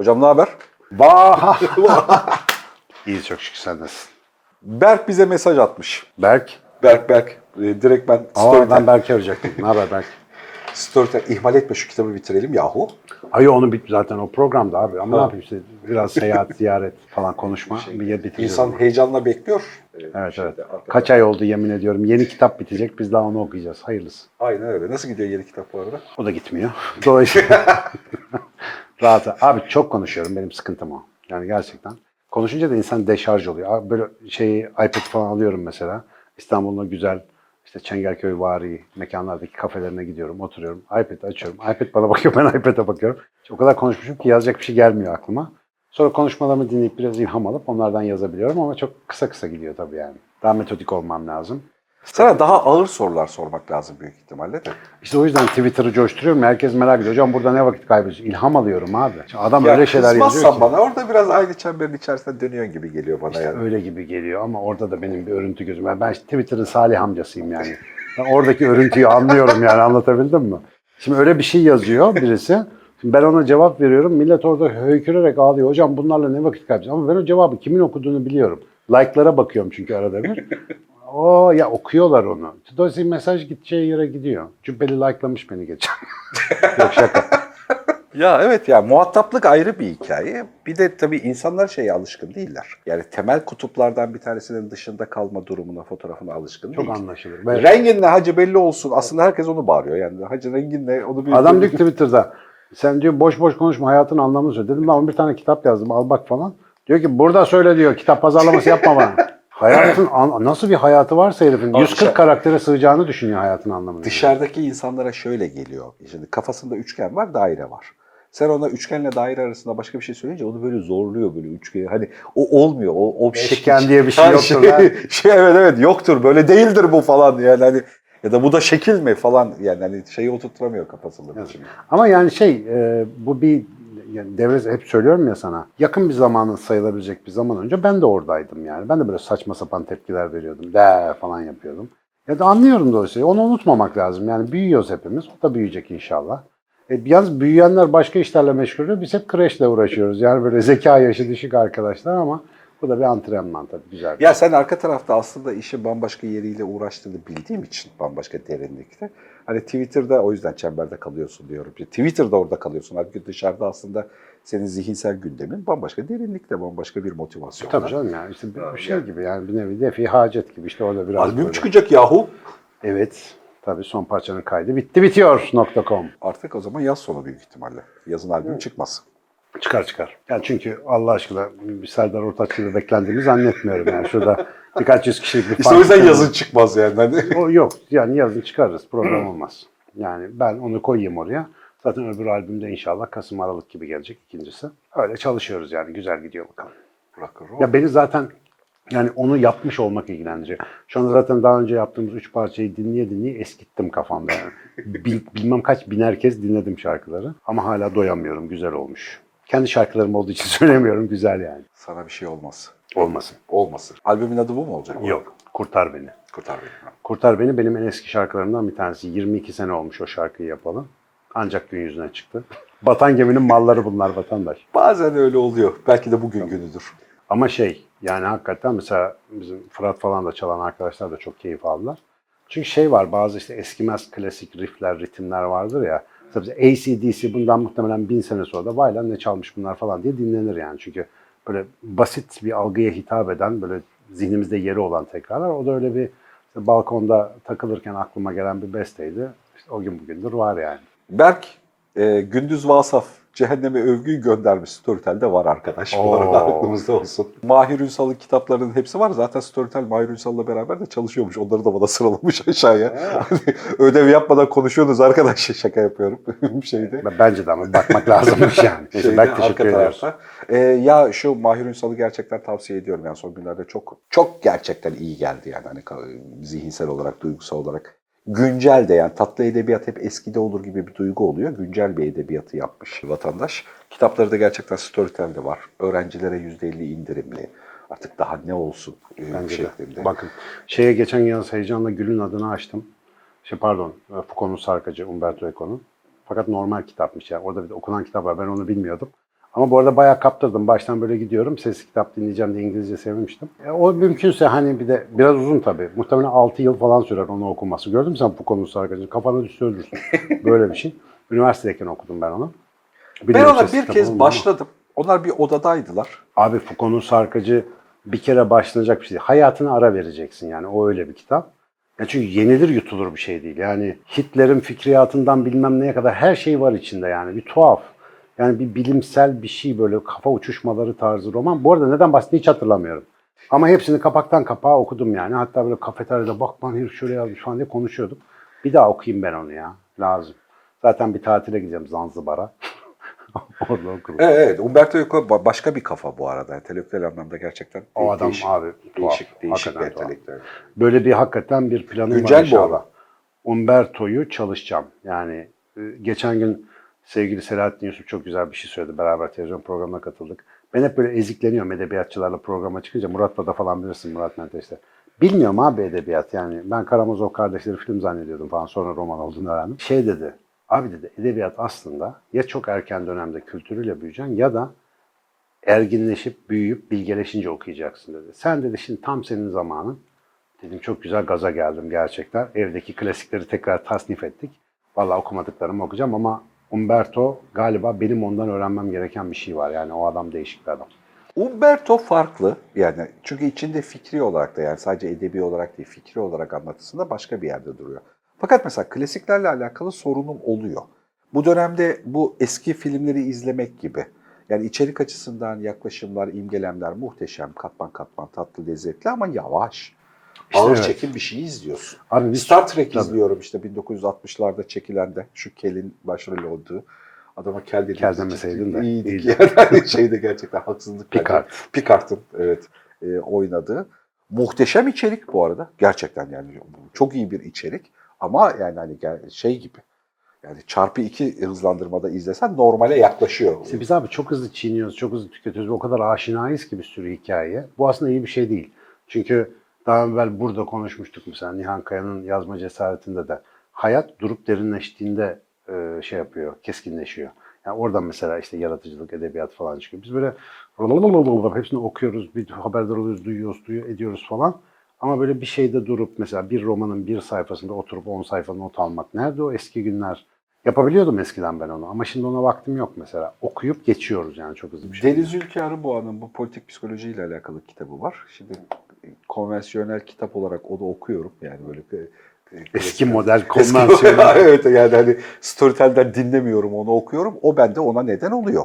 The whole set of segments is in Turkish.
Hocam ne haber? Vah! İyi çok şükür sen nasılsın? Berk bize mesaj atmış. Berk. Berk Berk. E, direkt ben Aa, Storytel, ben Berk'i arayacaktım. Ne haber Berk? Storytel ihmal etme şu kitabı bitirelim yahu. Ay onu bit zaten o programda abi. Ama ne yapayım işte biraz seyahat, ziyaret falan konuşma. bir yer bitireceğiz. İnsan heyecanla bekliyor. E, Evet şeyde, evet. arkada. Kaç ay oldu yemin ediyorum. Yeni kitap bitecek. Biz daha onu okuyacağız. Hayırlısı. Aynen öyle. Nasıl gidiyor yeni kitap bu arada? O da gitmiyor. Dolayısıyla rahat. Abi çok konuşuyorum. Benim sıkıntım o. Yani gerçekten. Konuşunca da insan deşarj oluyor. Abi böyle şeyi iPad falan alıyorum mesela. İstanbul'un güzel işte Çengelköy vari mekanlardaki kafelerine gidiyorum, oturuyorum. iPad açıyorum. iPad bana bakıyor, ben iPad'e bakıyorum. O kadar konuşmuşum ki yazacak bir şey gelmiyor aklıma. Sonra konuşmalarımı dinleyip biraz ilham alıp onlardan yazabiliyorum ama çok kısa kısa gidiyor tabii yani. Daha metodik olmam lazım. Sana daha ağır sorular sormak lazım büyük ihtimalle de. İşte o yüzden Twitter'ı coşturuyorum. Herkes merak ediyor. Hocam burada ne vakit kaybediyorsun? İlham alıyorum abi. Şimdi adam Ya öyle şeyler yazıyor kızmazsan ki. bana orada biraz aynı çemberin içerisinde dönüyorsun gibi geliyor bana yani. öyle gibi geliyor ama orada da benim bir örüntü gözüm. var. Ben işte Twitter'ın Salih amcasıyım yani. Ben oradaki örüntüyü anlıyorum yani anlatabildim mi? Şimdi öyle bir şey yazıyor birisi. Şimdi ben ona cevap veriyorum. Millet orada höykürerek ağlıyor. Hocam bunlarla ne vakit kaybediyorsun? Ama ben o cevabı kimin okuduğunu biliyorum. Like'lara bakıyorum çünkü arada bir. O ya okuyorlar onu. Dolayısıyla mesaj gideceği yere gidiyor. Cübbeli like'lamış beni geçen. Yok şaka. Ya evet ya muhataplık ayrı bir hikaye. Bir de tabii insanlar şeye alışkın değiller. Yani temel kutuplardan bir tanesinin dışında kalma durumuna, fotoğrafına alışkın Çok değil. anlaşılır. Ben- Rengin ne hacı belli olsun. Aslında herkes onu bağırıyor. Yani hacı rengin ne onu bir Adam diyor Twitter'da sen diyor boş boş konuşma hayatın anlamını söyle. Dedim lan bir tane kitap yazdım al bak falan. Diyor ki burada söyle diyor kitap pazarlaması yapma bana. Hayatın an- nasıl bir hayatı varsa herifin 140 karaktere sığacağını düşünüyor hayatın anlamını. Dışarıdaki insanlara şöyle geliyor. Şimdi kafasında üçgen var, daire var. Sen ona üçgenle daire arasında başka bir şey söyleyince onu böyle zorluyor böyle üçgeni. Hani o olmuyor. O, o Beşgen diye bir şey Ha, yoktur Şey, lan. şey, evet evet yoktur. Böyle değildir bu falan yani hani ya da bu da şekil mi falan yani hani şeyi oturtturamıyor kafasında. Şimdi. Ama yani şey e, bu bir yani devre hep söylüyorum ya sana yakın bir zamanın sayılabilecek bir zaman önce ben de oradaydım yani. Ben de böyle saçma sapan tepkiler veriyordum. De falan yapıyordum. Ya da anlıyorum dolayısıyla. Onu unutmamak lazım. Yani büyüyoruz hepimiz. O da büyüyecek inşallah. E, yalnız büyüyenler başka işlerle meşgul oluyor. Biz hep kreşle uğraşıyoruz. Yani böyle zeka yaşı düşük arkadaşlar ama bu da bir antrenman tabii güzel. Ya sen arka tarafta aslında işi bambaşka yeriyle uğraştığını bildiğim için bambaşka derinlikte. Hani Twitter'da o yüzden çemberde kalıyorsun diyorum. Twitter'da orada kalıyorsun. Halbuki dışarıda aslında senin zihinsel gündemin bambaşka derinlikte, bambaşka bir motivasyon. Tabii canım yani işte bir, şey gibi yani bir nevi defi hacet gibi işte orada biraz Albüm böyle. çıkacak yahu. Evet. Tabii son parçanın kaydı bitti bitiyor.com. Artık o zaman yaz sonu büyük ihtimalle. Yazın albüm çıkmaz. Çıkar çıkar. Yani çünkü Allah aşkına bir Serdar Ortaç gibi beklendiğimi zannetmiyorum yani. Şurada birkaç yüz kişilik bir İşte o yüzden yazın çıkmaz yani. Hani. O yok. Yani yazın çıkarırız. Problem olmaz. Yani ben onu koyayım oraya. Zaten öbür albümde inşallah Kasım Aralık gibi gelecek ikincisi. Öyle çalışıyoruz yani. Güzel gidiyor bakalım. Ya beni zaten yani onu yapmış olmak ilgilendiriyor. Şu anda zaten daha önce yaptığımız üç parçayı dinleye dinleye eskittim kafamda. Yani. Bil- bilmem kaç biner kez dinledim şarkıları. Ama hala doyamıyorum. Güzel olmuş. Kendi şarkılarım olduğu için söylemiyorum. Güzel yani. Sana bir şey olmaz. Olmasın. Olmasın. Albümün adı bu mu olacak? Yok. Kurtar beni. Kurtar beni. Kurtar beni benim en eski şarkılarımdan bir tanesi. 22 sene olmuş o şarkıyı yapalı. Ancak gün yüzüne çıktı. Batan geminin malları bunlar vatandaş. Bazen öyle oluyor. Belki de bugün günüdür. Ama şey yani hakikaten mesela bizim Fırat falan da çalan arkadaşlar da çok keyif aldılar. Çünkü şey var bazı işte eskimez klasik riffler, ritimler vardır ya. Bize ACDC bundan muhtemelen bin sene sonra da vay lan ne çalmış bunlar falan diye dinlenir yani. Çünkü böyle basit bir algıya hitap eden böyle zihnimizde yeri olan tekrarlar. O da öyle bir işte balkonda takılırken aklıma gelen bir besteydi. İşte o gün bugündür var yani. Berk, e, Gündüz Vasaf Cehenneme övgüyü göndermiş. Storytel'de var arkadaş. Bu Oo. arada aklımızda olsun. Mahir Ünsal'ın kitaplarının hepsi var. Zaten Storytel Mahir Ünsal'la beraber de çalışıyormuş. Onları da bana sıralamış aşağıya. Ödev yapmadan konuşuyorsunuz arkadaş. Şaka yapıyorum. bir şeyde. Ben- Bence de ama bakmak lazımmış yani. Neyse, Şeyde, Berk teşekkür ediyoruz. Ee, ya şu Mahir Ünsal'ı gerçekten tavsiye ediyorum. Yani son günlerde çok çok gerçekten iyi geldi yani. Hani zihinsel olarak, duygusal olarak. Güncel de yani tatlı edebiyat hep eskide olur gibi bir duygu oluyor. Güncel bir edebiyatı yapmış vatandaş. Kitapları da gerçekten Storytel'de var. Öğrencilere %50 indirimli. Artık daha ne olsun e, Bence de. şeklinde. Bakın şeye geçen yaz heyecanla Gül'ün adını açtım. Şey pardon Foucault'un sarkacı Umberto Eco'nun. Fakat normal kitapmış yani. Orada bir de okunan kitap var. Ben onu bilmiyordum. Ama bu arada bayağı kaptırdım. Baştan böyle gidiyorum. Sesli kitap dinleyeceğim diye İngilizce sevmiştim. E, o mümkünse hani bir de biraz uzun tabii. Muhtemelen 6 yıl falan sürer onu okuması. Gördün mü sen bu konusu arkadaşım? Kafana düşse ölürsün. Böyle bir şey. Üniversitedeyken okudum ben onu. Ben Bilmiyorum ona bir kez başladım. Onlar bir odadaydılar. Abi Foucault'un sarkacı bir kere başlanacak bir şey değil. Hayatına ara vereceksin yani. O öyle bir kitap. Ya çünkü yenilir yutulur bir şey değil. Yani Hitler'in fikriyatından bilmem neye kadar her şey var içinde yani. Bir tuhaf. Yani bir bilimsel bir şey böyle kafa uçuşmaları tarzı roman. Bu arada neden bahsettiğini hiç hatırlamıyorum. Ama hepsini kapaktan kapağa okudum yani. Hatta böyle kafeteryada bak lan herif şöyle yazmış falan diye konuşuyorduk. Bir daha okuyayım ben onu ya. Lazım. Zaten bir tatile gideceğim Zanzibar'a. Orada okurum. Evet, evet. Umberto Eco ba- başka bir kafa bu arada. Entelektüel anlamda gerçekten O adam değişik, abi tuhaf. değişik, değişik bir entelektüel. Böyle bir hakikaten bir planım Güncel var bu inşallah. arada. Umberto'yu çalışacağım. Yani e, geçen gün sevgili Selahattin Yusuf çok güzel bir şey söyledi. Beraber televizyon programına katıldık. Ben hep böyle ezikleniyorum edebiyatçılarla programa çıkınca. Murat'la da falan bilirsin Murat Menteş'te. Bilmiyorum abi edebiyat yani. Ben Karamazov kardeşleri film zannediyordum falan. Sonra roman olduğunu öğrendim. Şey dedi. Abi dedi edebiyat aslında ya çok erken dönemde kültürüyle büyüyeceksin ya da erginleşip, büyüyüp, bilgeleşince okuyacaksın dedi. Sen dedi şimdi tam senin zamanın. Dedim çok güzel gaza geldim gerçekten. Evdeki klasikleri tekrar tasnif ettik. Vallahi okumadıklarımı okuyacağım ama Umberto galiba benim ondan öğrenmem gereken bir şey var. Yani o adam değişik bir adam. Umberto farklı yani çünkü içinde fikri olarak da yani sadece edebi olarak değil fikri olarak anlatısında başka bir yerde duruyor. Fakat mesela klasiklerle alakalı sorunum oluyor. Bu dönemde bu eski filmleri izlemek gibi. Yani içerik açısından yaklaşımlar, imgelemler muhteşem, katman katman tatlı, lezzetli ama yavaş. İşte Ağır evet. çekim bir şey izliyorsun. Abi biz Star Trek Tabii. izliyorum işte 1960'larda çekilen de şu Kel'in başrol olduğu. Adama Kel dedik. Kel demeseydin de, İyiydik iyiydi. yani. Şeyde gerçekten haksızlık. Picard. Picard'ın evet e, oynadığı. Muhteşem içerik bu arada. Gerçekten yani çok iyi bir içerik. Ama yani hani şey gibi. Yani çarpı iki hızlandırmada izlesen normale yaklaşıyor. İşte biz abi çok hızlı çiğniyoruz, çok hızlı tüketiyoruz. O kadar aşinayız ki bir sürü hikayeye. Bu aslında iyi bir şey değil. Çünkü daha evvel burada konuşmuştuk mesela Nihan Kaya'nın yazma cesaretinde de. Hayat durup derinleştiğinde e, şey yapıyor, keskinleşiyor. Yani oradan mesela işte yaratıcılık, edebiyat falan çıkıyor. Biz böyle hepsini okuyoruz, bir haberdar oluyoruz, duyuyoruz, duyuyor, ediyoruz falan. Ama böyle bir şeyde durup mesela bir romanın bir sayfasında oturup 10 sayfa not almak. Nerede o eski günler? Yapabiliyordum eskiden ben onu ama şimdi ona vaktim yok mesela. Okuyup geçiyoruz yani çok hızlı bir şey. Deniz Ülke Arıboğa'nın bu politik psikolojiyle alakalı kitabı var. Şimdi konvansiyonel kitap olarak o da okuyorum. Yani böyle e, Eski model konvansiyonel. evet yani hani Storytel'den dinlemiyorum onu okuyorum. O bende ona neden oluyor.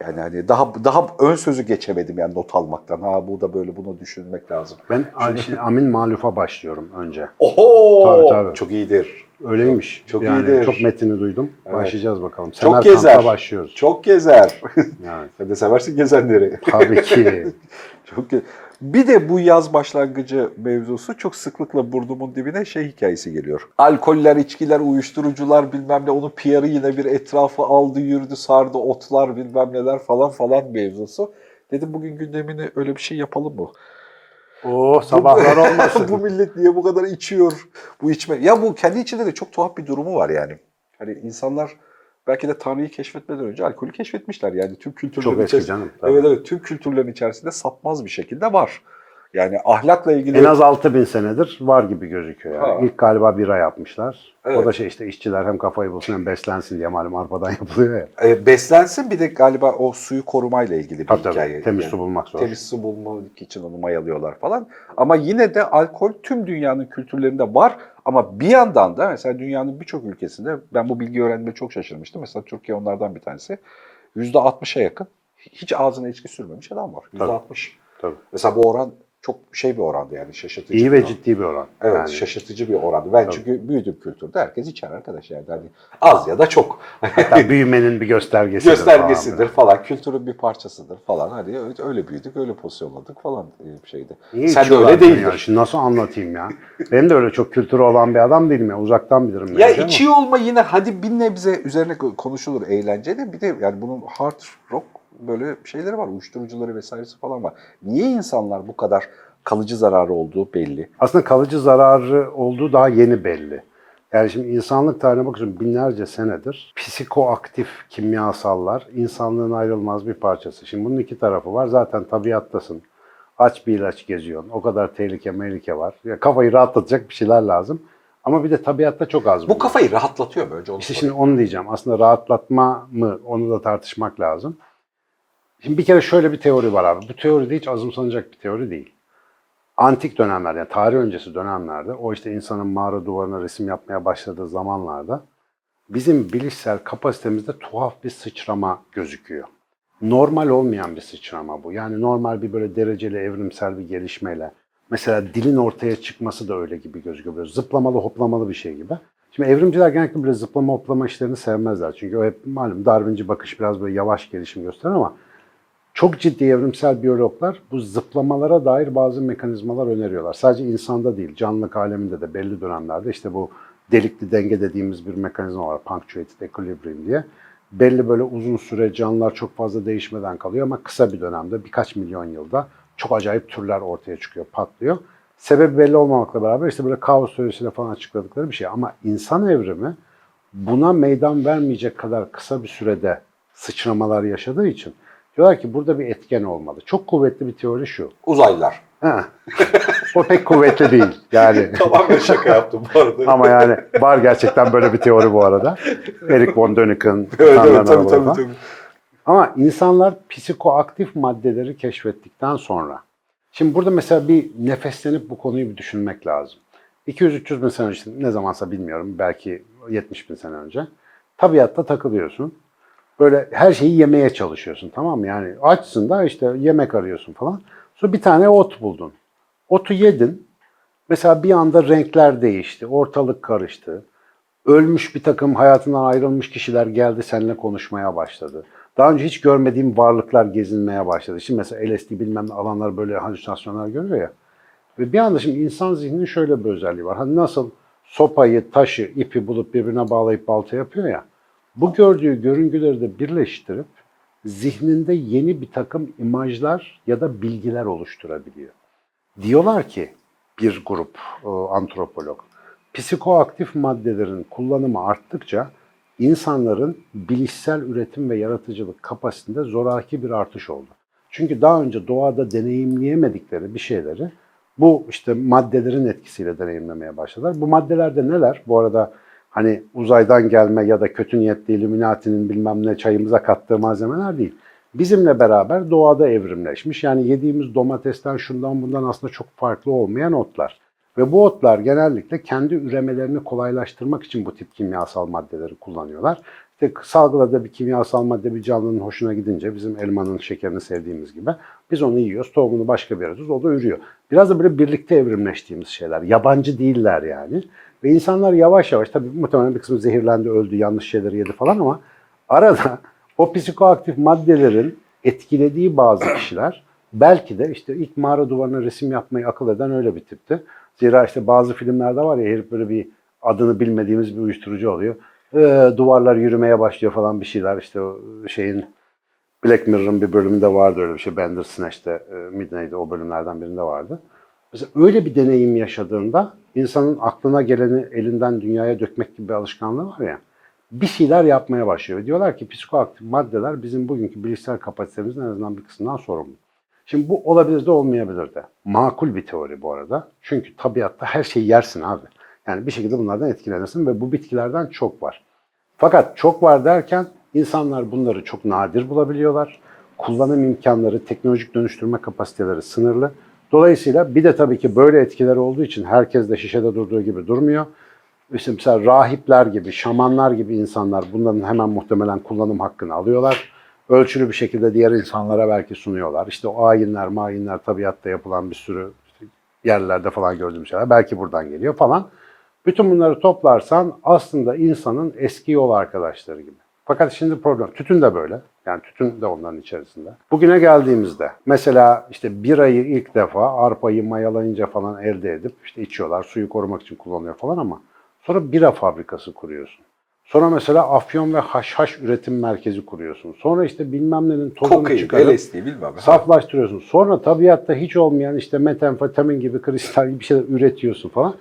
Yani hani daha daha ön sözü geçemedim yani not almaktan. Ha bu da böyle bunu düşünmek lazım. Ben şimdi Amin Maluf'a başlıyorum önce. Oho! Tabii, tabii. Çok iyidir. Öyleymiş. Çok yani iyidir. Çok metnini duydum. Evet. Başlayacağız bakalım. Çok Semerkant'la gezer. başlıyoruz. Çok gezer. Yani, Sen de seversin gezenleri. tabii ki. Çok Bir de bu yaz başlangıcı mevzusu çok sıklıkla burnumun dibine şey hikayesi geliyor. Alkoller, içkiler, uyuşturucular bilmem ne onun PR'ı yine bir etrafı aldı, yürüdü, sardı, otlar bilmem neler falan falan mevzusu. Dedim bugün gündemini öyle bir şey yapalım mı? Oo sabahlar olmasın. bu millet niye bu kadar içiyor? Bu içme. Ya bu kendi içinde de çok tuhaf bir durumu var yani. Hani insanlar belki de Tanrı'yı keşfetmeden önce alkolü keşfetmişler. Yani tüm kültürlerin Çok eski içerisinde- canım. tabii. Evet evet tüm kültürlerin içerisinde sapmaz bir şekilde var. Yani ahlakla ilgili En az 6000 senedir var gibi gözüküyor yani. Ha. İlk galiba bira yapmışlar. O Evet. da şey işte işçiler hem kafayı bulsun hem beslensin diye malum arpadan yapılıyor ya. e, beslensin bir de galiba o suyu korumayla ilgili bir Tabii tabii. hikaye. Temiz Yani su bulmak zor. Temiz su bulmak için onu mayalıyorlar falan. Ama yine de alkol tüm dünyanın kültürlerinde var. Ama bir yandan da mesela dünyanın birçok ülkesinde ben bu bilgi öğrendiğimde çok şaşırmıştım. Mesela Türkiye onlardan bir tanesi. %60'a yakın hiç ağzına içki sürmemiş adam var. Tabii. %60. Tabii. Mesela bu oran çok şey bir orandı yani şaşırtıcı. İyi ve oran. ciddi bir oran. Evet Yani şaşırtıcı bir orandı. Ben Tabii. çünkü büyüdüm kültürde herkes içer arkadaş yani. Hani az ya da çok. hatta büyümenin bir göstergesidir. Göstergesidir falan. falan, kültürün bir parçasıdır falan. Hani öyle, büyüdük, öyle pozisyonladık falan e, bir şeydi. Niye Sen de öyle değildin. Ya? Şimdi nasıl anlatayım ya? Benim de öyle çok kültürü olan bir adam değilim ya. Uzaktan bilirim. Ya içiyor olma yine hadi bir nebze üzerine konuşulur eğlenceli. Bir de yani bunun hard rock böyle şeyleri var, uyuşturucuları vesairesi falan var. Niye insanlar bu kadar kalıcı zararı olduğu belli. Aslında kalıcı zararı olduğu daha yeni belli. Yani şimdi insanlık tarihine bakıyorsun binlerce senedir psikoaktif kimyasallar insanlığın ayrılmaz bir parçası. Şimdi bunun iki tarafı var. Zaten tabiattasın. Aç bir ilaç geziyorsun. O kadar tehlike mehlike var. Ya kafayı rahatlatacak bir şeyler lazım. Ama bir de tabiatta çok az Bu bunlar. kafayı rahatlatıyor mu önce onu İşte sorayım. şimdi onu diyeceğim. Aslında rahatlatma mı onu da tartışmak lazım. Şimdi bir kere şöyle bir teori var abi. Bu teori de hiç azımsanacak bir teori değil. Antik dönemlerde, yani tarih öncesi dönemlerde, o işte insanın mağara duvarına resim yapmaya başladığı zamanlarda bizim bilişsel kapasitemizde tuhaf bir sıçrama gözüküyor. Normal olmayan bir sıçrama bu. Yani normal bir böyle dereceli evrimsel bir gelişmeyle. Mesela dilin ortaya çıkması da öyle gibi gözüküyor. Böyle zıplamalı hoplamalı bir şey gibi. Şimdi evrimciler genellikle böyle zıplama hoplama işlerini sevmezler. Çünkü o hep malum Darwinci bakış biraz böyle yavaş gelişim gösterir ama çok ciddi evrimsel biyologlar bu zıplamalara dair bazı mekanizmalar öneriyorlar. Sadece insanda değil, canlılık aleminde de belli dönemlerde işte bu delikli denge dediğimiz bir mekanizma var. Punctuated equilibrium diye. Belli böyle uzun süre canlılar çok fazla değişmeden kalıyor ama kısa bir dönemde birkaç milyon yılda çok acayip türler ortaya çıkıyor, patlıyor. Sebebi belli olmamakla beraber işte böyle kaos teorisiyle falan açıkladıkları bir şey. Ama insan evrimi buna meydan vermeyecek kadar kısa bir sürede sıçramalar yaşadığı için diyorlar ki burada bir etken olmalı. Çok kuvvetli bir teori şu. Uzaylılar. Ha. o pek kuvvetli değil. Yani Tamamen şaka yaptım bu arada. ama yani var gerçekten böyle bir teori bu arada. Eric von Däniken, evet, evet, tabii, tabii, tabii. Ama insanlar psikoaktif maddeleri keşfettikten sonra. Şimdi burada mesela bir nefeslenip bu konuyu bir düşünmek lazım. 200-300 bin sene önce, ne zamansa bilmiyorum, belki 70 bin sene önce. Tabiatta takılıyorsun. Böyle her şeyi yemeye çalışıyorsun tamam mı? Yani açsın da işte yemek arıyorsun falan. Sonra bir tane ot buldun. Otu yedin. Mesela bir anda renkler değişti, ortalık karıştı. Ölmüş bir takım hayatından ayrılmış kişiler geldi seninle konuşmaya başladı. Daha önce hiç görmediğim varlıklar gezinmeye başladı. Şimdi mesela LSD bilmem ne alanlar böyle halüsinasyonlar görüyor ya. Ve bir anda şimdi insan zihninin şöyle bir özelliği var. Hani nasıl sopayı, taşı, ipi bulup birbirine bağlayıp balta yapıyor ya. Bu gördüğü görüntüleri de birleştirip zihninde yeni bir takım imajlar ya da bilgiler oluşturabiliyor. Diyorlar ki bir grup e, antropolog, psikoaktif maddelerin kullanımı arttıkça insanların bilişsel üretim ve yaratıcılık kapasitesinde zoraki bir artış oldu. Çünkü daha önce doğada deneyimleyemedikleri bir şeyleri bu işte maddelerin etkisiyle deneyimlemeye başladılar. Bu maddeler de neler? Bu arada hani uzaydan gelme ya da kötü niyetli Illuminati'nin bilmem ne çayımıza kattığı malzemeler değil. Bizimle beraber doğada evrimleşmiş. Yani yediğimiz domatesten şundan bundan aslında çok farklı olmayan otlar. Ve bu otlar genellikle kendi üremelerini kolaylaştırmak için bu tip kimyasal maddeleri kullanıyorlar. İşte salgıladığı bir kimyasal madde bir canlının hoşuna gidince bizim elmanın şekerini sevdiğimiz gibi biz onu yiyoruz, tohumunu başka bir yere o da ürüyor. Biraz da böyle birlikte evrimleştiğimiz şeyler. Yabancı değiller yani. Ve insanlar yavaş yavaş, tabii muhtemelen bir kısmı zehirlendi, öldü, yanlış şeyleri yedi falan ama arada o psikoaktif maddelerin etkilediği bazı kişiler belki de işte ilk mağara duvarına resim yapmayı akıl eden öyle bir tipti. Zira işte bazı filmlerde var ya herif böyle bir adını bilmediğimiz bir uyuşturucu oluyor. Ee, duvarlar yürümeye başlıyor falan bir şeyler işte şeyin Black Mirror'ın bir bölümünde vardı öyle bir şey. Bandersnatch'te e, Midnight'te o bölümlerden birinde vardı. Mesela öyle bir deneyim yaşadığında insanın aklına geleni elinden dünyaya dökmek gibi bir alışkanlığı var ya bir şeyler yapmaya başlıyor. Diyorlar ki psikoaktif maddeler bizim bugünkü bilişsel kapasitemizin en azından bir kısmından sorumlu. Şimdi bu olabilir de olmayabilir de. Makul bir teori bu arada. Çünkü tabiatta her şeyi yersin abi. Yani bir şekilde bunlardan etkilenirsin ve bu bitkilerden çok var. Fakat çok var derken insanlar bunları çok nadir bulabiliyorlar. Kullanım imkanları, teknolojik dönüştürme kapasiteleri sınırlı. Dolayısıyla bir de tabii ki böyle etkileri olduğu için herkes de şişede durduğu gibi durmuyor. İşte mesela rahipler gibi, şamanlar gibi insanlar bunların hemen muhtemelen kullanım hakkını alıyorlar. Ölçülü bir şekilde diğer insanlara belki sunuyorlar. İşte o ayinler, mayinler tabiatta yapılan bir sürü yerlerde falan gördüğüm şeyler belki buradan geliyor falan. Bütün bunları toplarsan aslında insanın eski yol arkadaşları gibi. Fakat şimdi problem, tütün de böyle. Yani tütün de onların içerisinde. Bugüne geldiğimizde mesela işte birayı ilk defa arpayı mayalayınca falan elde edip işte içiyorlar, suyu korumak için kullanıyor falan ama sonra bira fabrikası kuruyorsun. Sonra mesela afyon ve haşhaş üretim merkezi kuruyorsun. Sonra işte bilmem nenin tozunu Kokain, çıkarıp LSD bilmem. saflaştırıyorsun. Sonra tabiatta hiç olmayan işte metamfetamin gibi kristal gibi bir şeyler üretiyorsun falan.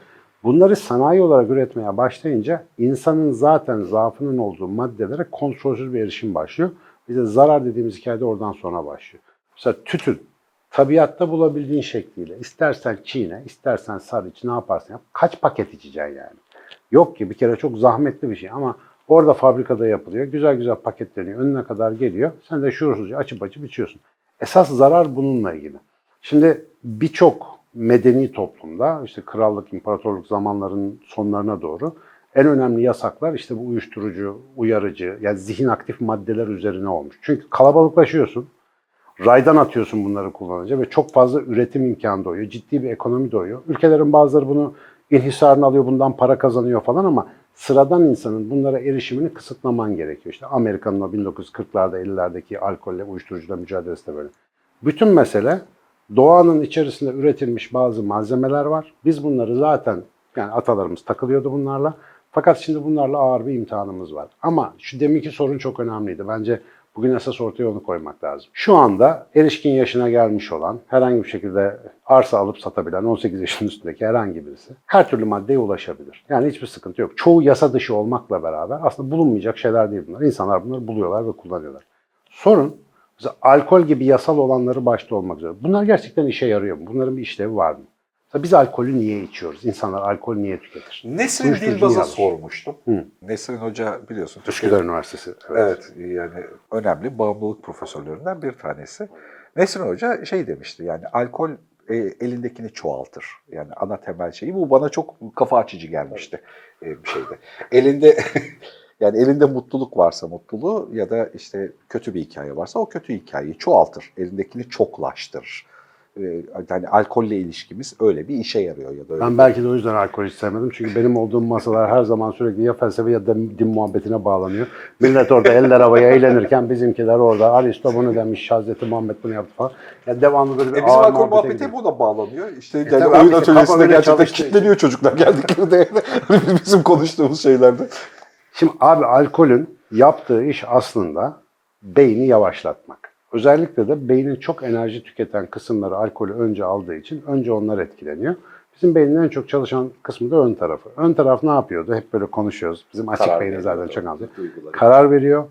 Bunları sanayi olarak üretmeye başlayınca insanın zaten zaafının olduğu maddelere kontrolsüz bir erişim başlıyor. Bize zarar dediğimiz hikayede oradan sonra başlıyor. Mesela tütün. Tabiatta bulabildiğin şekliyle. istersen çiğne, istersen sar iç, ne yaparsan yap. Kaç paket içeceksin yani? Yok ki bir kere çok zahmetli bir şey ama orada fabrikada yapılıyor. Güzel güzel paketleniyor. Önüne kadar geliyor. Sen de şuursuzca açıp açıp içiyorsun. Esas zarar bununla ilgili. Şimdi birçok medeni toplumda işte krallık, imparatorluk zamanlarının sonlarına doğru en önemli yasaklar işte bu uyuşturucu, uyarıcı, yani zihin aktif maddeler üzerine olmuş. Çünkü kalabalıklaşıyorsun. Raydan atıyorsun bunları kullanınca ve çok fazla üretim imkanı doğuyor. Ciddi bir ekonomi doğuyor. Ülkelerin bazıları bunu inhisarını alıyor, bundan para kazanıyor falan ama sıradan insanın bunlara erişimini kısıtlaman gerekiyor. İşte Amerika'nın o 1940'larda 50'lerdeki alkolle, uyuşturucuyla mücadelesi de böyle. Bütün mesele doğanın içerisinde üretilmiş bazı malzemeler var. Biz bunları zaten yani atalarımız takılıyordu bunlarla. Fakat şimdi bunlarla ağır bir imtihanımız var. Ama şu deminki sorun çok önemliydi. Bence bugün esas ortaya onu koymak lazım. Şu anda erişkin yaşına gelmiş olan, herhangi bir şekilde arsa alıp satabilen 18 yaşın üstündeki herhangi birisi her türlü maddeye ulaşabilir. Yani hiçbir sıkıntı yok. Çoğu yasa dışı olmakla beraber aslında bulunmayacak şeyler değil bunlar. İnsanlar bunları buluyorlar ve kullanıyorlar. Sorun Mesela alkol gibi yasal olanları başta olmak üzere. Bunlar gerçekten işe yarıyor mu? Bunların bir işlevi var mı? Mesela biz alkolü niye içiyoruz? İnsanlar alkol niye tüketir? Nesrin Dilbaz'a sormuştum. Hı. Nesrin Hoca biliyorsun. Üsküdar Üniversitesi. Evet yani önemli bağımlılık profesörlerinden bir tanesi. Nesrin Hoca şey demişti yani alkol e, elindekini çoğaltır. Yani ana temel şeyi bu bana çok kafa açıcı gelmişti e, bir şeyde. Elinde yani elinde mutluluk varsa mutluluğu ya da işte kötü bir hikaye varsa o kötü hikayeyi çoğaltır. Elindekini çoklaştırır. E, yani alkolle ilişkimiz öyle bir işe yarıyor ya da öyle Ben belki de o yüzden alkol hiç sevmedim. Çünkü benim olduğum masalar her zaman sürekli ya felsefe ya da din muhabbetine bağlanıyor. Millet orada eller havaya eğlenirken bizimkiler orada Aristo bunu demiş, Hazreti Muhammed bunu yaptı falan. Ya devamlı böyle bir E bizim ağır alkol muhabbeti gidiyor. buna bağlanıyor. İşte yani tabii oyun işte atölyesinde gerçekten kilitleniyor çocuklar geldiklerinde. bizim konuştuğumuz şeylerde. Şimdi abi alkolün yaptığı iş aslında beyni yavaşlatmak. Özellikle de beynin çok enerji tüketen kısımları alkolü önce aldığı için önce onlar etkileniyor. Bizim beynin en çok çalışan kısmı da ön tarafı. Ön taraf ne yapıyordu? Hep böyle konuşuyoruz. Bizim açık Karar beyni zaten çok anlıyor. Karar veriyor,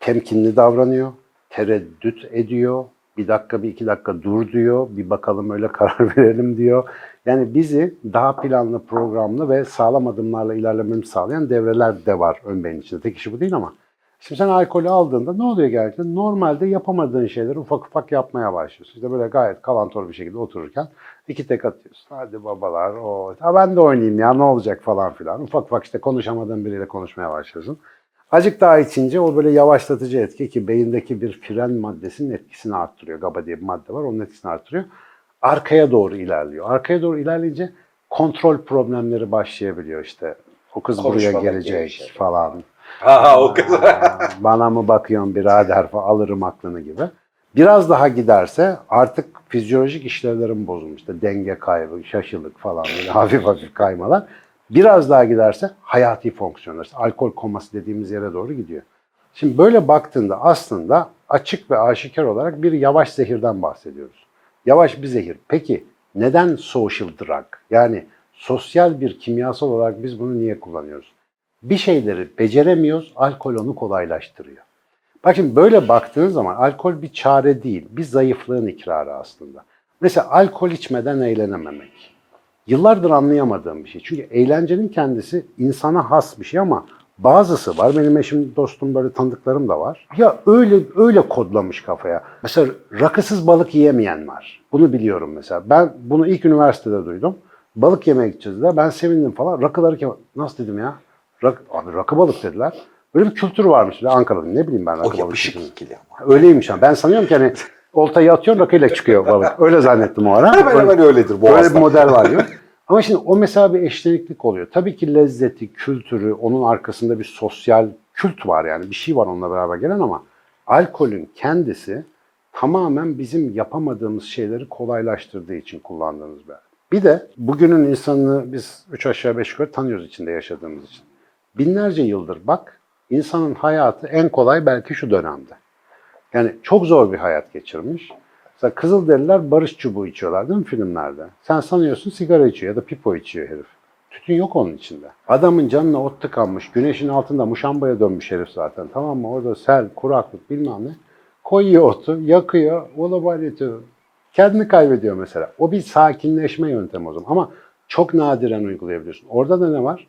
temkinli davranıyor, tereddüt ediyor, bir dakika bir iki dakika dur diyor, bir bakalım öyle karar verelim diyor. Yani bizi daha planlı, programlı ve sağlam adımlarla ilerlememizi sağlayan devreler de var ön içinde. Tek işi bu değil ama. Şimdi sen alkolü aldığında ne oluyor gerçekten? Normalde yapamadığın şeyleri ufak ufak yapmaya başlıyorsun. İşte böyle gayet kalantor bir şekilde otururken iki tek atıyorsun. Hadi babalar, o, ben de oynayayım ya ne olacak falan filan. Ufak ufak işte konuşamadığın biriyle konuşmaya başlıyorsun. Azıcık daha içince o böyle yavaşlatıcı etki ki beyindeki bir fren maddesinin etkisini arttırıyor. GABA diye bir madde var onun etkisini arttırıyor. Arkaya doğru ilerliyor. Arkaya doğru ilerleyince kontrol problemleri başlayabiliyor işte. O kız buraya Konuşmamak gelecek gerekecek. falan. Ha o. Aa, Bana mı bakıyorsun birader falan alırım aklını gibi. Biraz daha giderse artık fizyolojik işlevlerin bozulmuş. İşte denge kaybı, şaşılık falan böyle hafif hafif kaymalar. Biraz daha giderse hayati fonksiyonlar, alkol koması dediğimiz yere doğru gidiyor. Şimdi böyle baktığında aslında açık ve aşikar olarak bir yavaş zehirden bahsediyoruz. Yavaş bir zehir. Peki neden social drug? Yani sosyal bir kimyasal olarak biz bunu niye kullanıyoruz? Bir şeyleri beceremiyoruz, alkol onu kolaylaştırıyor. Bak şimdi böyle baktığın zaman alkol bir çare değil, bir zayıflığın ikrarı aslında. Mesela alkol içmeden eğlenememek. Yıllardır anlayamadığım bir şey. Çünkü eğlencenin kendisi insana has bir şey ama bazısı var. Benim eşim, dostum, böyle tanıdıklarım da var. Ya öyle öyle kodlamış kafaya. Mesela rakısız balık yiyemeyen var. Bunu biliyorum mesela. Ben bunu ilk üniversitede duydum. Balık yemeye gideceğiz dediler. Ben sevindim falan. Rakıları ki nasıl dedim ya? Rak, abi rakı balık dediler. Böyle bir kültür varmış. Ankara'da ne bileyim ben rakı O balık. yapışık kültürünü. ikili ama. Öyleymiş ama. Ben sanıyorum ki hani oltayı atıyorsun rakıyla çıkıyor balık. Öyle zannettim o ara. Hemen hemen öyledir bu Böyle bir model var diyor. Ama şimdi o mesela bir eşleniklik oluyor. Tabii ki lezzeti, kültürü, onun arkasında bir sosyal kült var yani. Bir şey var onunla beraber gelen ama alkolün kendisi tamamen bizim yapamadığımız şeyleri kolaylaştırdığı için kullandığımız bir Bir de bugünün insanını biz üç aşağı beş yukarı tanıyoruz içinde yaşadığımız için. Binlerce yıldır bak insanın hayatı en kolay belki şu dönemde. Yani çok zor bir hayat geçirmiş. Mesela Kızılderililer barış çubuğu içiyorlar değil mi filmlerde? Sen sanıyorsun sigara içiyor ya da pipo içiyor herif. Tütün yok onun içinde. Adamın canına ot tıkanmış, güneşin altında muşambaya dönmüş herif zaten. Tamam mı? Orada sel, kuraklık bilmem ne. Koyuyor otu, yakıyor, olabaleti. Kendini kaybediyor mesela. O bir sakinleşme yöntemi o zaman. Ama çok nadiren uygulayabiliyorsun. Orada da ne var?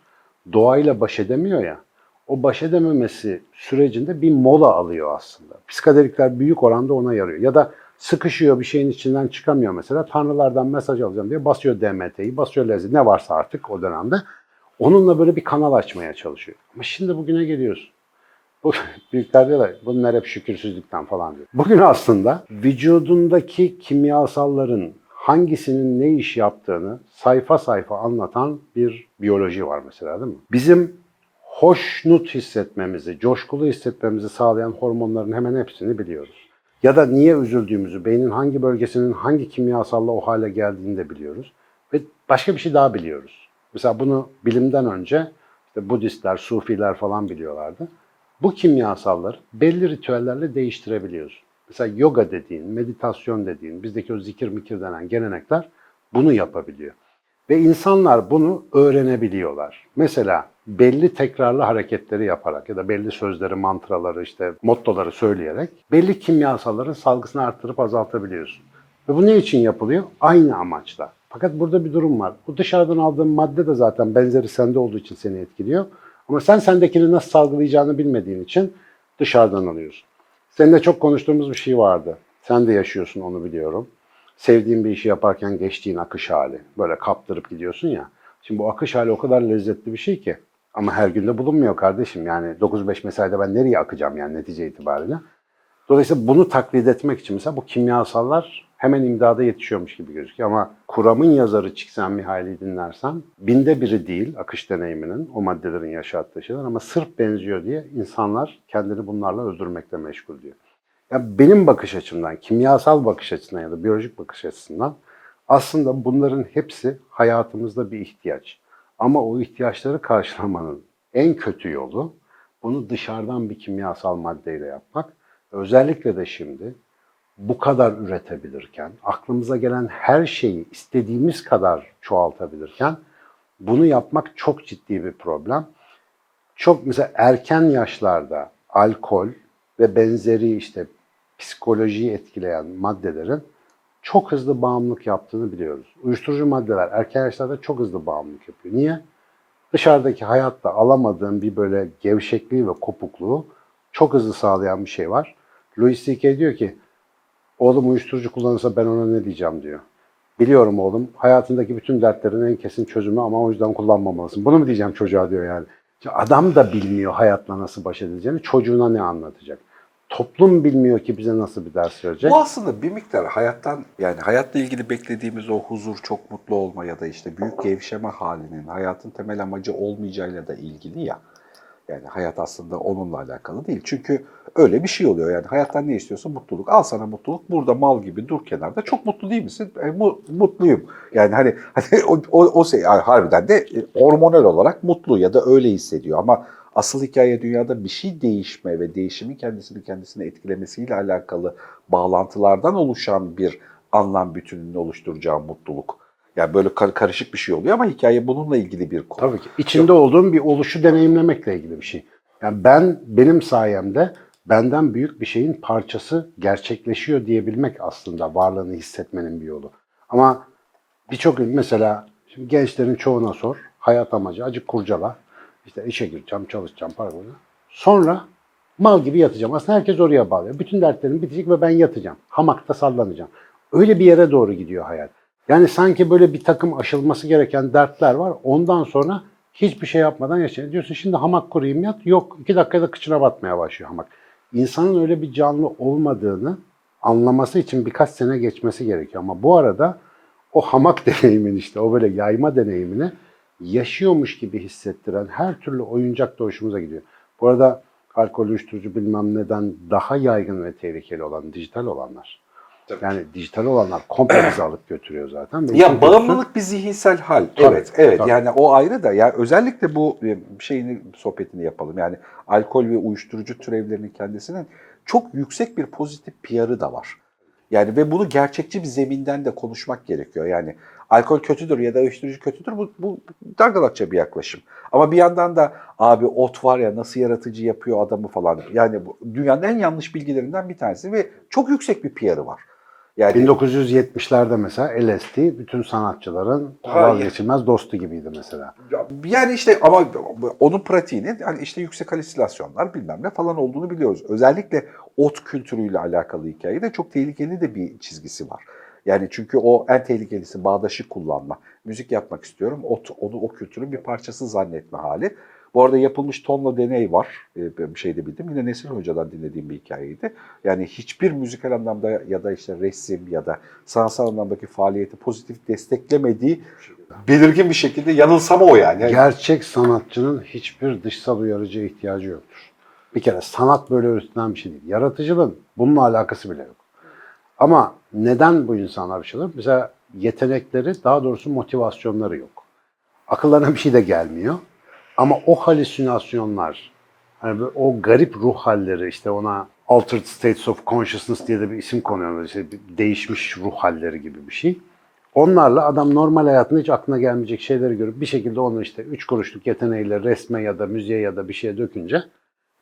Doğayla baş edemiyor ya. O baş edememesi sürecinde bir mola alıyor aslında. Psikadelikler büyük oranda ona yarıyor. Ya da sıkışıyor bir şeyin içinden çıkamıyor mesela. Tanrılardan mesaj alacağım diye basıyor DMT'yi, basıyor lezi ne varsa artık o dönemde. Onunla böyle bir kanal açmaya çalışıyor. Ama şimdi bugüne geliyorsun. Bu büyükler diyorlar bunlar hep şükürsüzlükten falan diyor. Bugün aslında vücudundaki kimyasalların hangisinin ne iş yaptığını sayfa sayfa anlatan bir biyoloji var mesela değil mi? Bizim hoşnut hissetmemizi, coşkulu hissetmemizi sağlayan hormonların hemen hepsini biliyoruz. Ya da niye üzüldüğümüzü, beynin hangi bölgesinin hangi kimyasalla o hale geldiğini de biliyoruz. Ve başka bir şey daha biliyoruz. Mesela bunu bilimden önce işte Budistler, Sufiler falan biliyorlardı. Bu kimyasalları belli ritüellerle değiştirebiliyoruz. Mesela yoga dediğin, meditasyon dediğin, bizdeki o zikir mikir denen gelenekler bunu yapabiliyor. Ve insanlar bunu öğrenebiliyorlar. Mesela belli tekrarlı hareketleri yaparak ya da belli sözleri, mantraları, işte mottoları söyleyerek belli kimyasalların salgısını arttırıp azaltabiliyorsun. Ve bu ne için yapılıyor? Aynı amaçla. Fakat burada bir durum var. Bu dışarıdan aldığın madde de zaten benzeri sende olduğu için seni etkiliyor. Ama sen sendekini nasıl salgılayacağını bilmediğin için dışarıdan alıyorsun. Seninle çok konuştuğumuz bir şey vardı. Sen de yaşıyorsun onu biliyorum. Sevdiğin bir işi yaparken geçtiğin akış hali. Böyle kaptırıp gidiyorsun ya. Şimdi bu akış hali o kadar lezzetli bir şey ki. Ama her günde bulunmuyor kardeşim. Yani 9-5 mesaide ben nereye akacağım yani netice itibariyle. Dolayısıyla bunu taklit etmek için mesela bu kimyasallar hemen imdada yetişiyormuş gibi gözüküyor. Ama Kuram'ın yazarı Csikszentmihalyi'yi dinlersen binde biri değil akış deneyiminin o maddelerin yaşattığı şeyler ama sırf benziyor diye insanlar kendini bunlarla öldürmekle meşgul diyor. Ya benim bakış açımdan, kimyasal bakış açısından ya da biyolojik bakış açısından aslında bunların hepsi hayatımızda bir ihtiyaç. Ama o ihtiyaçları karşılamanın en kötü yolu bunu dışarıdan bir kimyasal maddeyle yapmak. Özellikle de şimdi bu kadar üretebilirken, aklımıza gelen her şeyi istediğimiz kadar çoğaltabilirken bunu yapmak çok ciddi bir problem. Çok mesela erken yaşlarda alkol ve benzeri işte psikolojiyi etkileyen maddelerin çok hızlı bağımlılık yaptığını biliyoruz. Uyuşturucu maddeler erken yaşlarda çok hızlı bağımlılık yapıyor. Niye? Dışarıdaki hayatta alamadığın bir böyle gevşekliği ve kopukluğu çok hızlı sağlayan bir şey var. Louis C.K. diyor ki, oğlum uyuşturucu kullanırsa ben ona ne diyeceğim diyor. Biliyorum oğlum, hayatındaki bütün dertlerin en kesin çözümü ama o yüzden kullanmamalısın. Bunu mu diyeceğim çocuğa diyor yani. Adam da bilmiyor hayatla nasıl baş edileceğini, çocuğuna ne anlatacak. Toplum bilmiyor ki bize nasıl bir ders verecek. Bu aslında bir miktar hayattan yani hayatla ilgili beklediğimiz o huzur, çok mutlu olma ya da işte büyük gevşeme halinin hayatın temel amacı olmayacağıyla da ilgili ya. Yani hayat aslında onunla alakalı değil. Çünkü öyle bir şey oluyor. Yani hayattan ne istiyorsun? Mutluluk. Al sana mutluluk. Burada mal gibi dur kenarda. Çok mutlu değil misin? E, mu- mutluyum. Yani hani, hani o, o, o şey harbiden de e, hormonal olarak mutlu ya da öyle hissediyor. Ama asıl hikaye dünyada bir şey değişme ve değişimin kendisini kendisine etkilemesiyle alakalı bağlantılardan oluşan bir anlam bütününü oluşturacağı mutluluk. Yani böyle kar- karışık bir şey oluyor ama hikaye bununla ilgili bir konu. Tabii ki. İçinde olduğum bir oluşu deneyimlemekle ilgili bir şey. Yani ben benim sayemde benden büyük bir şeyin parçası gerçekleşiyor diyebilmek aslında varlığını hissetmenin bir yolu. Ama birçok mesela şimdi gençlerin çoğuna sor. Hayat amacı acık kurcala. İşte işe gireceğim, çalışacağım, para bulacağım. Sonra mal gibi yatacağım. Aslında herkes oraya bağlıyor. Bütün dertlerim bitecek ve ben yatacağım. Hamakta sallanacağım. Öyle bir yere doğru gidiyor hayat. Yani sanki böyle bir takım aşılması gereken dertler var. Ondan sonra hiçbir şey yapmadan yaşıyor. Diyorsun şimdi hamak kurayım yat. Yok iki dakikada kıçına batmaya başlıyor hamak. İnsanın öyle bir canlı olmadığını anlaması için birkaç sene geçmesi gerekiyor. Ama bu arada o hamak deneyimin işte o böyle yayma deneyimini yaşıyormuş gibi hissettiren her türlü oyuncak da hoşumuza gidiyor. Bu arada alkol, uyuşturucu bilmem neden daha yaygın ve tehlikeli olan dijital olanlar. Tabii. Yani dijital olanlar komple bizi alıp götürüyor zaten. Ve Ya bağımlılık bir zihinsel hal. Tabii, evet, evet. tabii. Yani o ayrı da ya özellikle bu e, şeyini sohbetini yapalım. Yani alkol ve uyuşturucu türevlerinin kendisinin çok yüksek bir pozitif PR'ı da var. Yani ve bunu gerçekçi bir zeminden de konuşmak gerekiyor. Yani alkol kötüdür ya da uyuşturucu kötüdür bu, bu dargalakça bir yaklaşım. Ama bir yandan da abi ot var ya nasıl yaratıcı yapıyor adamı falan. Yani bu dünyanın en yanlış bilgilerinden bir tanesi ve çok yüksek bir PR'ı var. Yani 1970'lerde mesela LSD bütün sanatçıların Hayır. vazgeçilmez dostu gibiydi mesela. Yani işte ama onun pratiğinin hani işte yüksek halüsinasyonlar bilmem ne falan olduğunu biliyoruz. Özellikle ot kültürüyle alakalı hikayede çok tehlikeli de bir çizgisi var. Yani çünkü o en tehlikelisi bağdaşı kullanma. Müzik yapmak istiyorum. Ot, onu o kültürün bir parçası zannetme hali. Bu arada yapılmış tonla deney var. Ee, Bir şey de bildim. Yine Nesil Hoca'dan dinlediğim bir hikayeydi. Yani hiçbir müzikal anlamda ya da işte resim ya da sanatsal anlamdaki faaliyeti pozitif desteklemediği belirgin bir şekilde yanılsama o. Yani Gerçek sanatçının hiçbir dışsal uyarıcıya ihtiyacı yoktur. Bir kere sanat böyle öğretilen bir şey değil. Yaratıcılığın bununla alakası bile yok. Ama neden bu insanlar bir şeyler? Mesela yetenekleri, daha doğrusu motivasyonları yok. Akıllarına bir şey de gelmiyor. Ama o halüsinasyonlar, hani o garip ruh halleri, işte ona altered states of consciousness diye de bir isim konuyor. İşte değişmiş ruh halleri gibi bir şey. Onlarla adam normal hayatında hiç aklına gelmeyecek şeyleri görüp bir şekilde onu işte üç kuruşluk yeteneğiyle resme ya da müziğe ya da bir şeye dökünce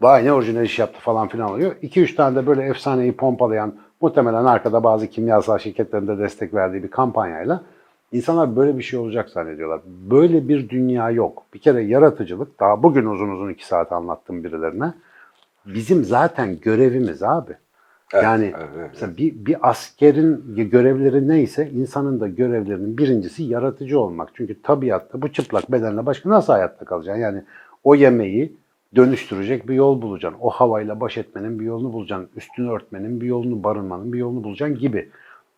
vay ne orijinal iş yaptı falan filan oluyor. 2-3 tane de böyle efsaneyi pompalayan muhtemelen arkada bazı kimyasal şirketlerin de destek verdiği bir kampanyayla insanlar böyle bir şey olacak zannediyorlar. Böyle bir dünya yok. Bir kere yaratıcılık daha bugün uzun uzun 2 saat anlattım birilerine. Bizim zaten görevimiz abi. Evet, yani evet, evet. mesela bir, bir askerin görevleri neyse insanın da görevlerinin birincisi yaratıcı olmak. Çünkü tabiatta bu çıplak bedenle başka nasıl hayatta kalacaksın? Yani o yemeği dönüştürecek bir yol bulacaksın. O havayla baş etmenin bir yolunu bulacaksın. Üstünü örtmenin bir yolunu, barınmanın bir yolunu bulacaksın gibi.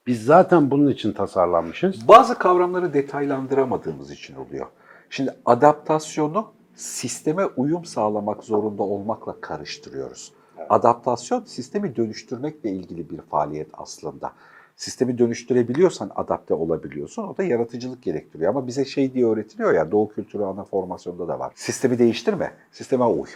Biz zaten bunun için tasarlanmışız. Bazı kavramları detaylandıramadığımız için oluyor. Şimdi adaptasyonu sisteme uyum sağlamak zorunda olmakla karıştırıyoruz. Adaptasyon sistemi dönüştürmekle ilgili bir faaliyet aslında. Sistemi dönüştürebiliyorsan adapte olabiliyorsun. O da yaratıcılık gerektiriyor. Ama bize şey diye öğretiliyor ya Doğu kültürü ana formasyonda da var. Sistemi değiştirme, sisteme uy.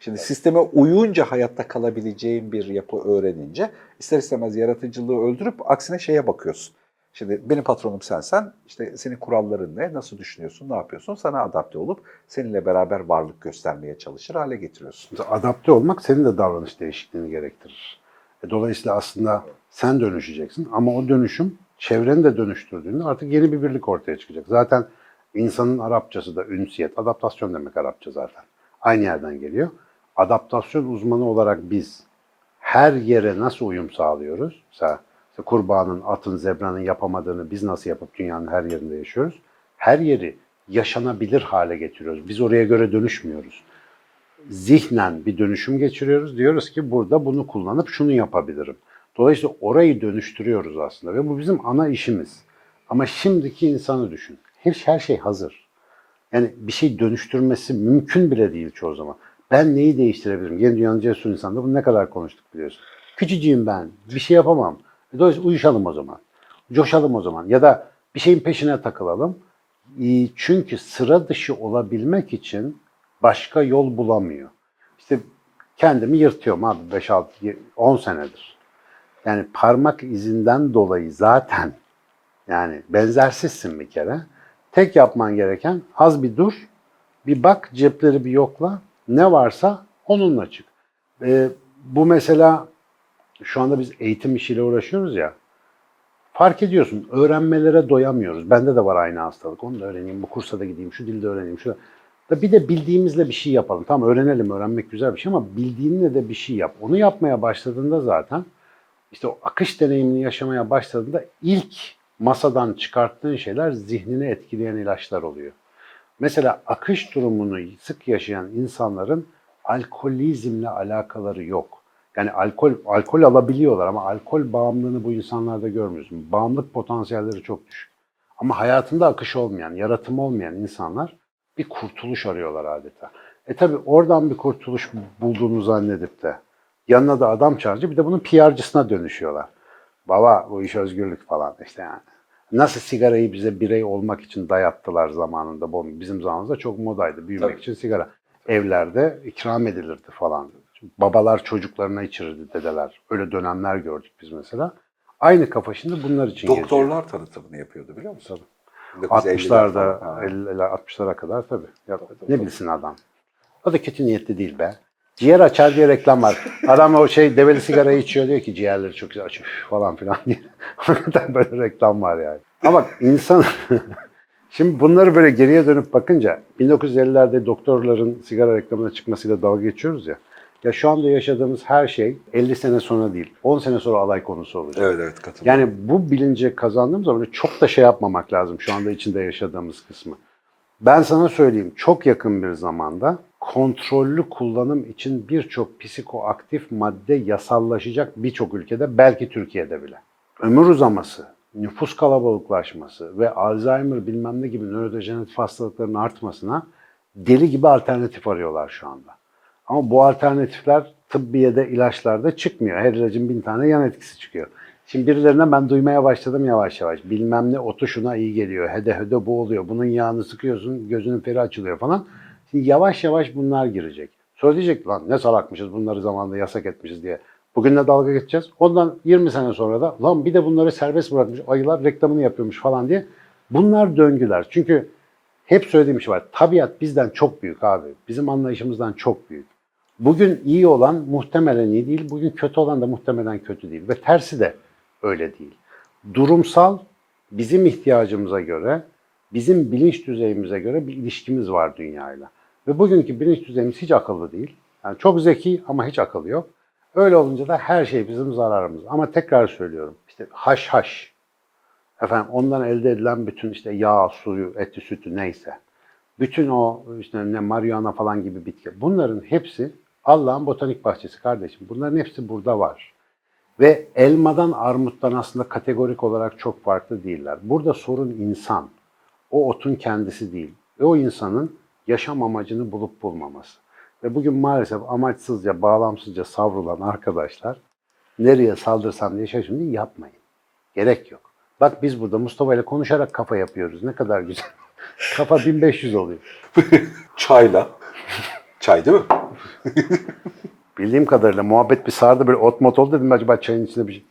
Şimdi sisteme uyunca hayatta kalabileceğin bir yapı öğrenince ister istemez yaratıcılığı öldürüp aksine şeye bakıyorsun. Şimdi benim patronum sensen, işte senin kuralların ne, nasıl düşünüyorsun, ne yapıyorsun? Sana adapte olup seninle beraber varlık göstermeye çalışır hale getiriyorsun. Adapte olmak senin de davranış değişikliğini gerektirir. E, Dolayısıyla aslında sen dönüşeceksin ama o dönüşüm çevreni de dönüştürdüğünde artık yeni bir birlik ortaya çıkacak. Zaten insanın Arapçası da ünsiyet, adaptasyon demek Arapça zaten. Aynı yerden geliyor. Adaptasyon uzmanı olarak biz her yere nasıl uyum sağlıyoruz? Mesela işte kurbanın, atın, zebranın yapamadığını biz nasıl yapıp dünyanın her yerinde yaşıyoruz? Her yeri yaşanabilir hale getiriyoruz. Biz oraya göre dönüşmüyoruz zihnen bir dönüşüm geçiriyoruz. Diyoruz ki burada bunu kullanıp şunu yapabilirim. Dolayısıyla orayı dönüştürüyoruz aslında ve bu bizim ana işimiz. Ama şimdiki insanı düşün. Her, her şey hazır. Yani bir şey dönüştürmesi mümkün bile değil çoğu zaman. Ben neyi değiştirebilirim? Yeni dünyanın cesur insanda bunu ne kadar konuştuk biliyorsun. Küçücüğüm ben, bir şey yapamam. Dolayısıyla uyuşalım o zaman. Coşalım o zaman. Ya da bir şeyin peşine takılalım. Çünkü sıra dışı olabilmek için başka yol bulamıyor. İşte kendimi yırtıyorum abi 5 6 10 senedir. Yani parmak izinden dolayı zaten yani benzersizsin bir kere. Tek yapman gereken az bir dur, bir bak cepleri bir yokla. Ne varsa onunla çık. Ee, bu mesela şu anda biz eğitim işiyle uğraşıyoruz ya. Fark ediyorsun öğrenmelere doyamıyoruz. Bende de var aynı hastalık. Onu da öğreneyim, bu kursa da gideyim, şu dilde öğreneyim. Şu bir de bildiğimizle bir şey yapalım. Tamam öğrenelim, öğrenmek güzel bir şey ama bildiğinle de bir şey yap. Onu yapmaya başladığında zaten işte o akış deneyimini yaşamaya başladığında ilk masadan çıkarttığın şeyler zihnini etkileyen ilaçlar oluyor. Mesela akış durumunu sık yaşayan insanların alkolizmle alakaları yok. Yani alkol alkol alabiliyorlar ama alkol bağımlılığını bu insanlarda görmüyorsun. Bağımlılık potansiyelleri çok düşük. Ama hayatında akış olmayan, yaratım olmayan insanlar bir kurtuluş arıyorlar adeta. E tabi oradan bir kurtuluş bulduğunu zannedip de yanına da adam çağırınca bir de bunun PR'cısına dönüşüyorlar. Baba bu iş özgürlük falan işte yani. Nasıl sigarayı bize birey olmak için dayattılar zamanında. Bizim zamanımızda çok modaydı büyümek Tabii. için sigara. Evlerde ikram edilirdi falan. Babalar çocuklarına içirirdi dedeler. Öyle dönemler gördük biz mesela. Aynı kafa şimdi bunlar için geziyor. Doktorlar tanıtımını yapıyordu biliyor musun? 60'larda, falan. 50'ler, 60'lara kadar tabii. Ya, ne bilsin adam. O da kötü niyetli değil be. Ciğer açar diye reklam var. Adam o şey develi sigarayı içiyor diyor ki ciğerleri çok güzel açıyor falan filan diye. Hakikaten böyle reklam var yani. Ama insan Şimdi bunları böyle geriye dönüp bakınca 1950'lerde doktorların sigara reklamına çıkmasıyla dalga geçiyoruz ya. Ya şu anda yaşadığımız her şey 50 sene sonra değil, 10 sene sonra alay konusu olacak. Evet evet katılıyorum. Yani bu bilinci kazandığım zaman çok da şey yapmamak lazım şu anda içinde yaşadığımız kısmı. Ben sana söyleyeyim çok yakın bir zamanda kontrollü kullanım için birçok psikoaktif madde yasallaşacak birçok ülkede belki Türkiye'de bile. Ömür uzaması, nüfus kalabalıklaşması ve Alzheimer bilmem ne gibi nörodejeneratif hastalıkların artmasına deli gibi alternatif arıyorlar şu anda. Ama bu alternatifler tıbbiyede, ilaçlarda çıkmıyor. Her ilacın bin tane yan etkisi çıkıyor. Şimdi birilerine ben duymaya başladım yavaş yavaş. Bilmem ne otu şuna iyi geliyor. Hede hede bu oluyor. Bunun yağını sıkıyorsun, gözünün feri açılıyor falan. Şimdi yavaş yavaş bunlar girecek. Sonra diyecek lan ne salakmışız bunları zamanında yasak etmişiz diye. Bugün de dalga geçeceğiz. Ondan 20 sene sonra da lan bir de bunları serbest bırakmış ayılar reklamını yapıyormuş falan diye. Bunlar döngüler. Çünkü hep söylediğim şey var. Tabiat bizden çok büyük abi. Bizim anlayışımızdan çok büyük. Bugün iyi olan muhtemelen iyi değil, bugün kötü olan da muhtemelen kötü değil. Ve tersi de öyle değil. Durumsal, bizim ihtiyacımıza göre, bizim bilinç düzeyimize göre bir ilişkimiz var dünyayla. Ve bugünkü bilinç düzeyimiz hiç akıllı değil. Yani çok zeki ama hiç akıllı yok. Öyle olunca da her şey bizim zararımız. Ama tekrar söylüyorum, işte haş haş, efendim ondan elde edilen bütün işte yağ, suyu, eti, sütü neyse, bütün o işte ne marihuana falan gibi bitki. Bunların hepsi Allah'ın botanik bahçesi kardeşim. Bunların hepsi burada var. Ve elmadan armuttan aslında kategorik olarak çok farklı değiller. Burada sorun insan. O otun kendisi değil. Ve o insanın yaşam amacını bulup bulmaması. Ve bugün maalesef amaçsızca, bağlamsızca savrulan arkadaşlar nereye saldırsam diye şaşırmayın yapmayın. Gerek yok. Bak biz burada Mustafa ile konuşarak kafa yapıyoruz. Ne kadar güzel. kafa 1500 oluyor. Çayla. Çay değil mi? Bildiğim kadarıyla muhabbet bir sardı böyle ot mot oldu dedim acaba çayın içinde bir şey.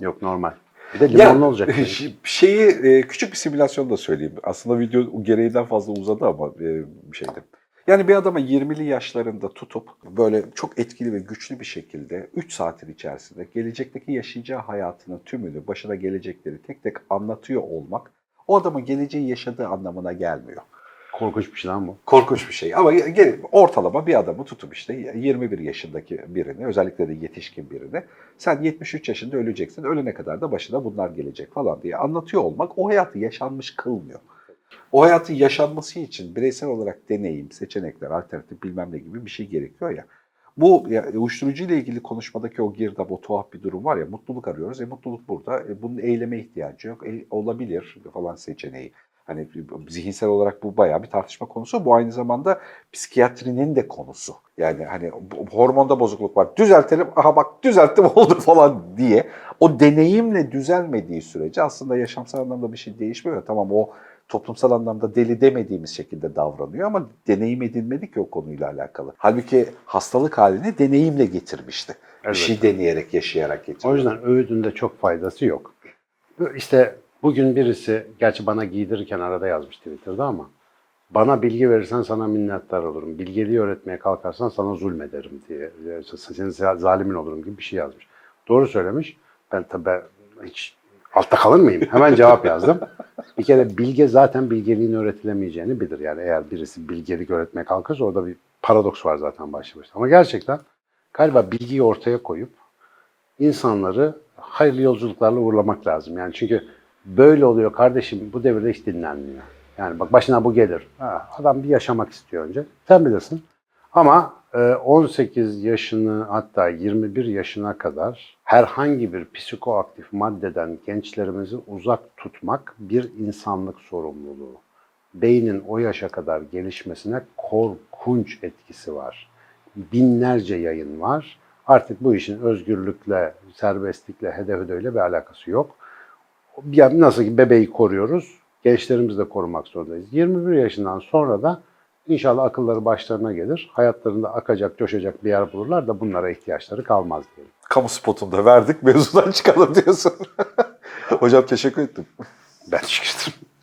Yok normal. Bir de limonlu olacak. yani. Şeyi e, küçük bir simülasyon da söyleyeyim. Aslında video gereğinden fazla uzadı ama e, bir şeydi. Yani bir adama 20'li yaşlarında tutup böyle çok etkili ve güçlü bir şekilde 3 saatin içerisinde gelecekteki yaşayacağı hayatının tümünü, başına gelecekleri tek tek anlatıyor olmak o adamın geleceği yaşadığı anlamına gelmiyor. Korkunç bir şey lan bu. Korkunç bir şey ama ortalama bir adamı tutup işte 21 yaşındaki birini özellikle de yetişkin birini sen 73 yaşında öleceksin ölene kadar da başına bunlar gelecek falan diye anlatıyor olmak o hayatı yaşanmış kılmıyor. O hayatın yaşanması için bireysel olarak deneyim, seçenekler, alternatif bilmem ne gibi bir şey gerekiyor ya. Bu ya, uyuşturucu ile ilgili konuşmadaki o girdap, o tuhaf bir durum var ya mutluluk arıyoruz. E mutluluk burada. E, bunun eyleme ihtiyacı yok. E, olabilir falan seçeneği. Hani zihinsel olarak bu bayağı bir tartışma konusu. Bu aynı zamanda psikiyatrinin de konusu. Yani hani hormonda bozukluk var. Düzeltelim. Aha bak düzelttim oldu falan diye. O deneyimle düzelmediği sürece aslında yaşamsal anlamda bir şey değişmiyor. Tamam o toplumsal anlamda deli demediğimiz şekilde davranıyor ama deneyim edinmedik ki o konuyla alakalı. Halbuki hastalık halini deneyimle getirmişti. Bir Evet. şey deneyerek, yaşayarak getiriyor. O yüzden öğüdünde çok faydası yok. İşte bugün birisi, gerçi bana giydirirken arada yazmış Twitter'da ama bana bilgi verirsen sana minnettar olurum. Bilgeliği öğretmeye kalkarsan sana zulmederim diye. Senin zalimin olurum gibi bir şey yazmış. Doğru söylemiş. Ben tabii hiç altta kalır mıyım? Hemen cevap yazdım. Bir kere bilge zaten bilgeliğin öğretilemeyeceğini bilir. Yani eğer birisi bilgelik öğretmeye kalkarsa orada bir paradoks var zaten başlı başına. Ama gerçekten galiba bilgiyi ortaya koyup insanları hayırlı yolculuklarla uğurlamak lazım. Yani çünkü böyle oluyor kardeşim bu devirde hiç dinlenmiyor. Yani bak başına bu gelir. Ha, adam bir yaşamak istiyor önce. Sen bilirsin. Ama e, 18 yaşını hatta 21 yaşına kadar herhangi bir psikoaktif maddeden gençlerimizi uzak tutmak bir insanlık sorumluluğu. Beynin o yaşa kadar gelişmesine korkunç etkisi var. Binlerce yayın var. Artık bu işin özgürlükle, serbestlikle, hedefödeyle bir alakası yok. Yani nasıl ki bebeği koruyoruz, gençlerimizi de korumak zorundayız. 21 yaşından sonra da İnşallah akılları başlarına gelir. Hayatlarında akacak, coşacak bir yer bulurlar da bunlara ihtiyaçları kalmaz diyelim. Kamu spotunda verdik mevzudan çıkalım diyorsun. Hocam teşekkür ettim. Ben teşekkür ederim.